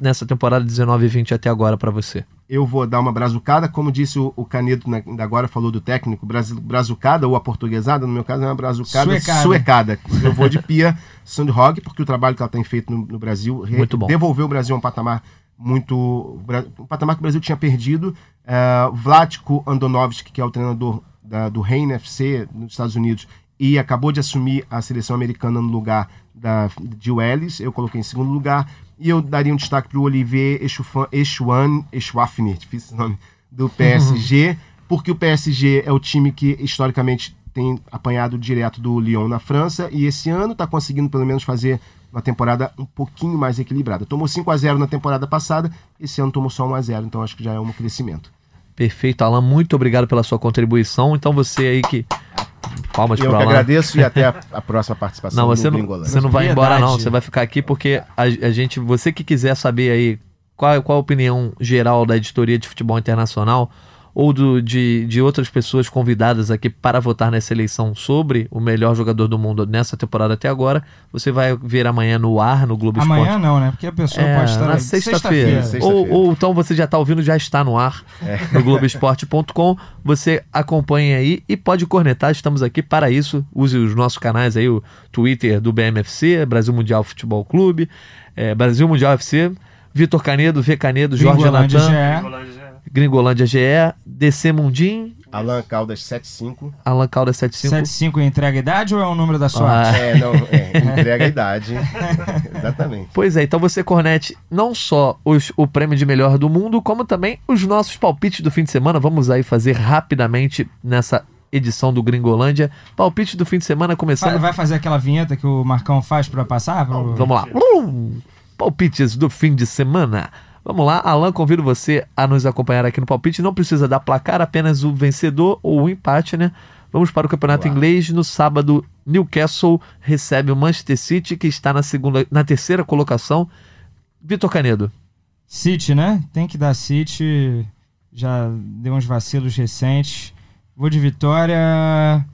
nessa temporada 19 e 20 até agora para você? Eu vou dar uma brazucada, como disse o, o Canedo né, ainda agora, falou do técnico, brazucada ou a portuguesada, no meu caso é uma brazucada suecada. suecada. Eu vou de Pia Sandhog, porque o trabalho que ela tem feito no, no Brasil devolveu o Brasil a um patamar muito. um patamar que o Brasil tinha perdido. Uh, Vlatko Andonovski, que é o treinador da, do Reino FC nos Estados Unidos, e acabou de assumir a seleção americana no lugar da, de Welles, eu coloquei em segundo lugar. E eu daria um destaque para o Olivier Echuan, Echuafne, difícil nome, do PSG, uhum. porque o PSG é o time que historicamente tem apanhado direto do Lyon na França e esse ano está conseguindo pelo menos fazer uma temporada um pouquinho mais equilibrada. Tomou 5 a 0 na temporada passada, esse ano tomou só 1 a 0 então acho que já é um crescimento. Perfeito, Alan, muito obrigado pela sua contribuição. Então você aí que Palmas eu pro Alan. agradeço e até a, a próxima participação não, você não, você não vai embora não, você vai ficar aqui porque a, a, gente, você que quiser saber aí qual, qual a opinião geral da editoria de futebol internacional, ou do, de, de outras pessoas convidadas aqui para votar nessa eleição sobre o melhor jogador do mundo nessa temporada até agora, você vai ver amanhã no ar, no Globo amanhã Esporte. Amanhã não, né? Porque a pessoa é, pode estar na sexta-feira. Sexta ou, ou, então você já está ouvindo, já está no ar é. no Globoesporte.com. Você acompanha aí e pode cornetar, estamos aqui para isso. Use os nossos canais aí, o Twitter do BMFC, Brasil Mundial Futebol Clube, é, Brasil Mundial FC, Vitor Canedo, V Canedo, Jorge Natan. Gringolândia GE, DC Mundim. Alan Caldas 75. Alan Caldas 75. 75 entrega a idade ou é o número da sorte? Ah. É, não, é, entrega a idade. Exatamente. Pois é, então você cornete não só os, o prêmio de melhor do mundo, como também os nossos palpites do fim de semana. Vamos aí fazer rapidamente nessa edição do Gringolândia. Palpite do fim de semana começando. Vai fazer aquela vinheta que o Marcão faz para passar? Pro... Vamos lá. Palpites do fim de semana. Vamos lá, Alan, convido você a nos acompanhar aqui no palpite. Não precisa dar placar, apenas o vencedor ou o empate, né? Vamos para o campeonato inglês. No sábado, Newcastle recebe o Manchester City, que está na segunda, na terceira colocação. Vitor Canedo. City, né? Tem que dar City. Já deu uns vacilos recentes. Vou de vitória.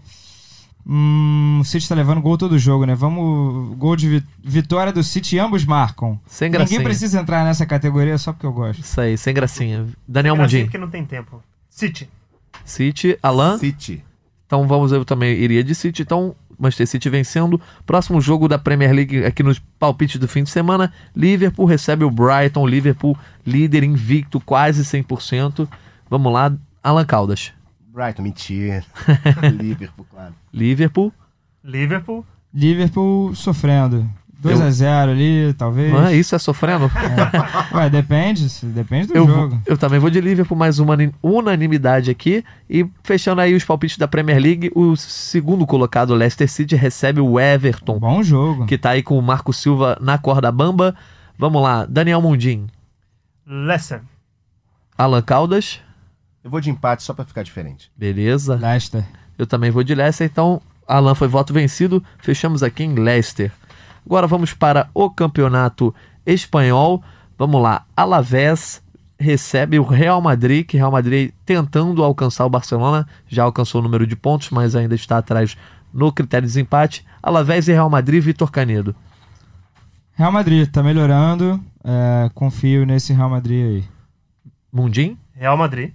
Hum, o City tá levando gol todo jogo, né? Vamos. Gol de vitória do City, ambos marcam. Sem gracinha. Ninguém precisa entrar nessa categoria só porque eu gosto. Isso aí, sem gracinha. Daniel Mundinho. porque não tem tempo. City. City, Alan. City. Então vamos, eu também iria de City. Então, Manchester City vencendo. Próximo jogo da Premier League aqui nos palpites do fim de semana. Liverpool recebe o Brighton. Liverpool líder invicto, quase 100%. Vamos lá, Alan Caldas. Brighton, mentira. Liverpool, claro. Liverpool. Liverpool. Liverpool sofrendo. 2 a 0 ali, talvez. Ah, isso é sofrendo? É. Ué, depende, depende do eu, jogo. Eu também vou de Liverpool, mais uma unanimidade aqui. E fechando aí os palpites da Premier League, o segundo colocado, Leicester City, recebe o Everton. Bom jogo. Que tá aí com o Marco Silva na corda bamba. Vamos lá, Daniel Mundim. Leicester. Alan Caldas. Eu vou de empate só para ficar diferente. Beleza. Leicester. Eu também vou de Leicester, então Alan foi voto vencido. Fechamos aqui em Leicester. Agora vamos para o campeonato espanhol. Vamos lá. Alavés recebe o Real Madrid, que Real Madrid tentando alcançar o Barcelona, já alcançou o número de pontos, mas ainda está atrás no critério de desempate. Alavés e Real Madrid, Vitor Canedo. Real Madrid está melhorando, é, confio nesse Real Madrid aí. Mundim, Real Madrid.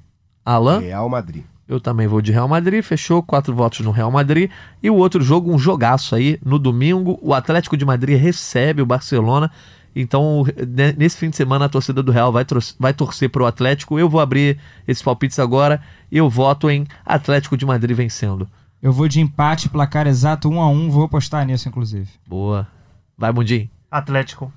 Alan, Real Madrid. eu também vou de Real Madrid, fechou, quatro votos no Real Madrid. E o outro jogo, um jogaço aí, no domingo, o Atlético de Madrid recebe o Barcelona. Então, ne- nesse fim de semana, a torcida do Real vai, vai torcer pro Atlético. Eu vou abrir esses palpites agora. Eu voto em Atlético de Madrid vencendo. Eu vou de empate, placar exato 1 a 1 vou apostar nisso, inclusive. Boa. Vai, Mundim. Atlético.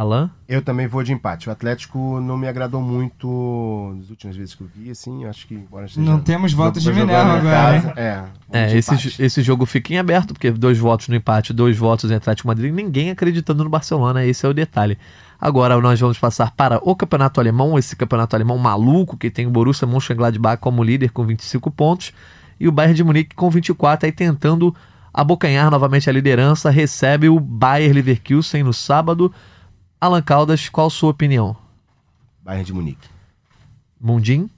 Alan? Eu também vou de empate. O Atlético não me agradou muito nas últimas vezes que eu vi, assim. eu Acho que agora esteja- Não temos votos de Minerva agora, casa. É, É, esse, esse jogo fica em aberto, porque dois votos no empate, dois votos em Atlético de Madrid, ninguém acreditando no Barcelona, esse é o detalhe. Agora nós vamos passar para o campeonato alemão, esse campeonato alemão maluco, que tem o Borussia Mönchengladbach como líder com 25 pontos, e o Bayern de Munique com 24, aí tentando abocanhar novamente a liderança, recebe o Bayer Leverkusen no sábado. Alan Caldas, qual a sua opinião? Bayern de Munique. Mundim?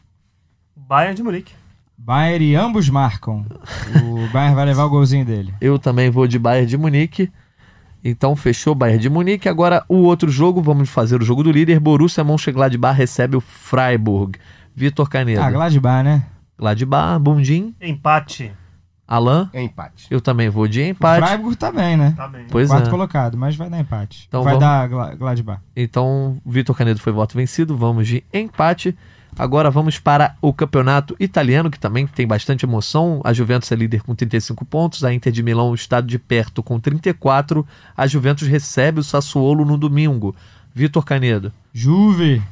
Bayern de Munique. Bayern e ambos marcam. O Bayern vai levar o golzinho dele. Eu também vou de Bayern de Munique. Então fechou Bayern de Munique. Agora o outro jogo, vamos fazer o jogo do líder. Borussia Mönchengladbach recebe o Freiburg. Vitor Canedo. Ah, Gladbach, né? Gladbach, Bundim, Empate. Alan. É empate. Eu também vou de O empate. Freiburg tá bem, né? Tá bem. Pois Quarto é. colocado, mas vai dar empate. Então vai vamos- dar Gla- Gladbach. Então Vitor Canedo foi voto vencido. Vamos de empate. Agora vamos para o campeonato italiano, que também tem bastante emoção. A Juventus é líder com 35 pontos, a Inter de Milão está de perto com 34. A Juventus recebe o Sassuolo no domingo. Vitor Canedo. Juve.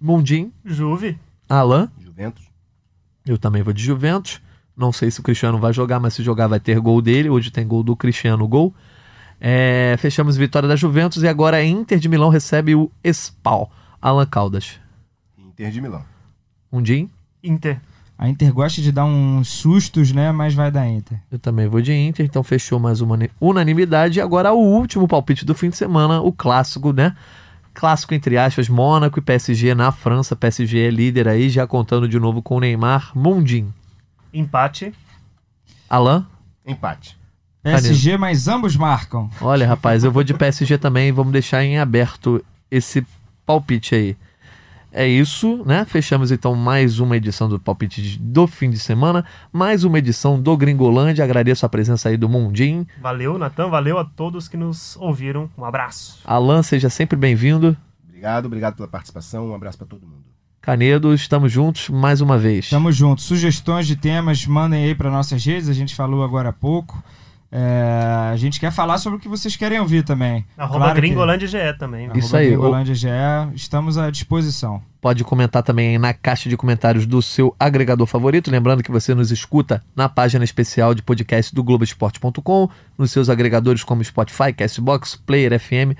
Mundim, Juve. Alan. Juventus. Eu também vou de Juventus. Não sei se o Cristiano vai jogar, mas se jogar vai ter gol dele. Hoje tem gol do Cristiano, gol. É, fechamos vitória da Juventus e agora a Inter de Milão recebe o Spal. Alan Caldas. Inter de Milão. Um dia. Inter. A Inter gosta de dar uns sustos, né? Mas vai dar Inter. Eu também vou de Inter, então fechou mais uma unanimidade. E agora o último palpite do fim de semana, o clássico, né? Clássico entre aspas, Mônaco e PSG na França. PSG é líder aí, já contando de novo com o Neymar. Mundim. Empate. Alan? Empate. PSG, mas ambos marcam. Olha, rapaz, eu vou de PSG também. Vamos deixar em aberto esse palpite aí. É isso, né? Fechamos então mais uma edição do palpite do fim de semana, mais uma edição do Gringolândia. Agradeço a presença aí do Mundim. Valeu, Natan. Valeu a todos que nos ouviram. Um abraço. Alan, seja sempre bem-vindo. Obrigado, obrigado pela participação. Um abraço para todo mundo. Canedo, estamos juntos mais uma vez. Tamo junto. Sugestões de temas, mandem aí para nossas redes. A gente falou agora há pouco. É, a gente quer falar sobre o que vocês querem ouvir também. Arroba Claro que- Gringolândia GE também. né? Isso Arroba aí, Gringolândia GE, estamos à disposição. Pode comentar também aí na caixa de comentários do seu agregador favorito. Lembrando que você nos escuta na página especial de podcast do Globoesporte.com, nos seus agregadores como Spotify, Castbox, Player FM,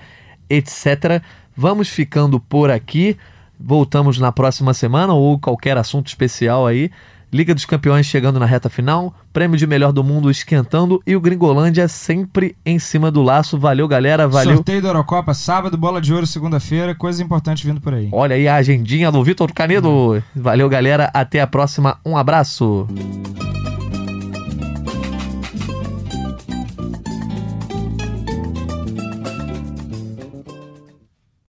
etc. Vamos ficando por aqui. Voltamos na próxima semana ou qualquer assunto especial aí. Liga dos Campeões chegando na reta final, Prêmio de Melhor do Mundo esquentando e o Gringolândia sempre em cima do laço. Valeu, galera. Valeu. Sorteio da Eurocopa, sábado, bola de ouro, segunda-feira. Coisas importantes vindo por aí. Olha aí a agendinha do Vitor Canedo. Valeu, galera. Até a próxima. Um abraço.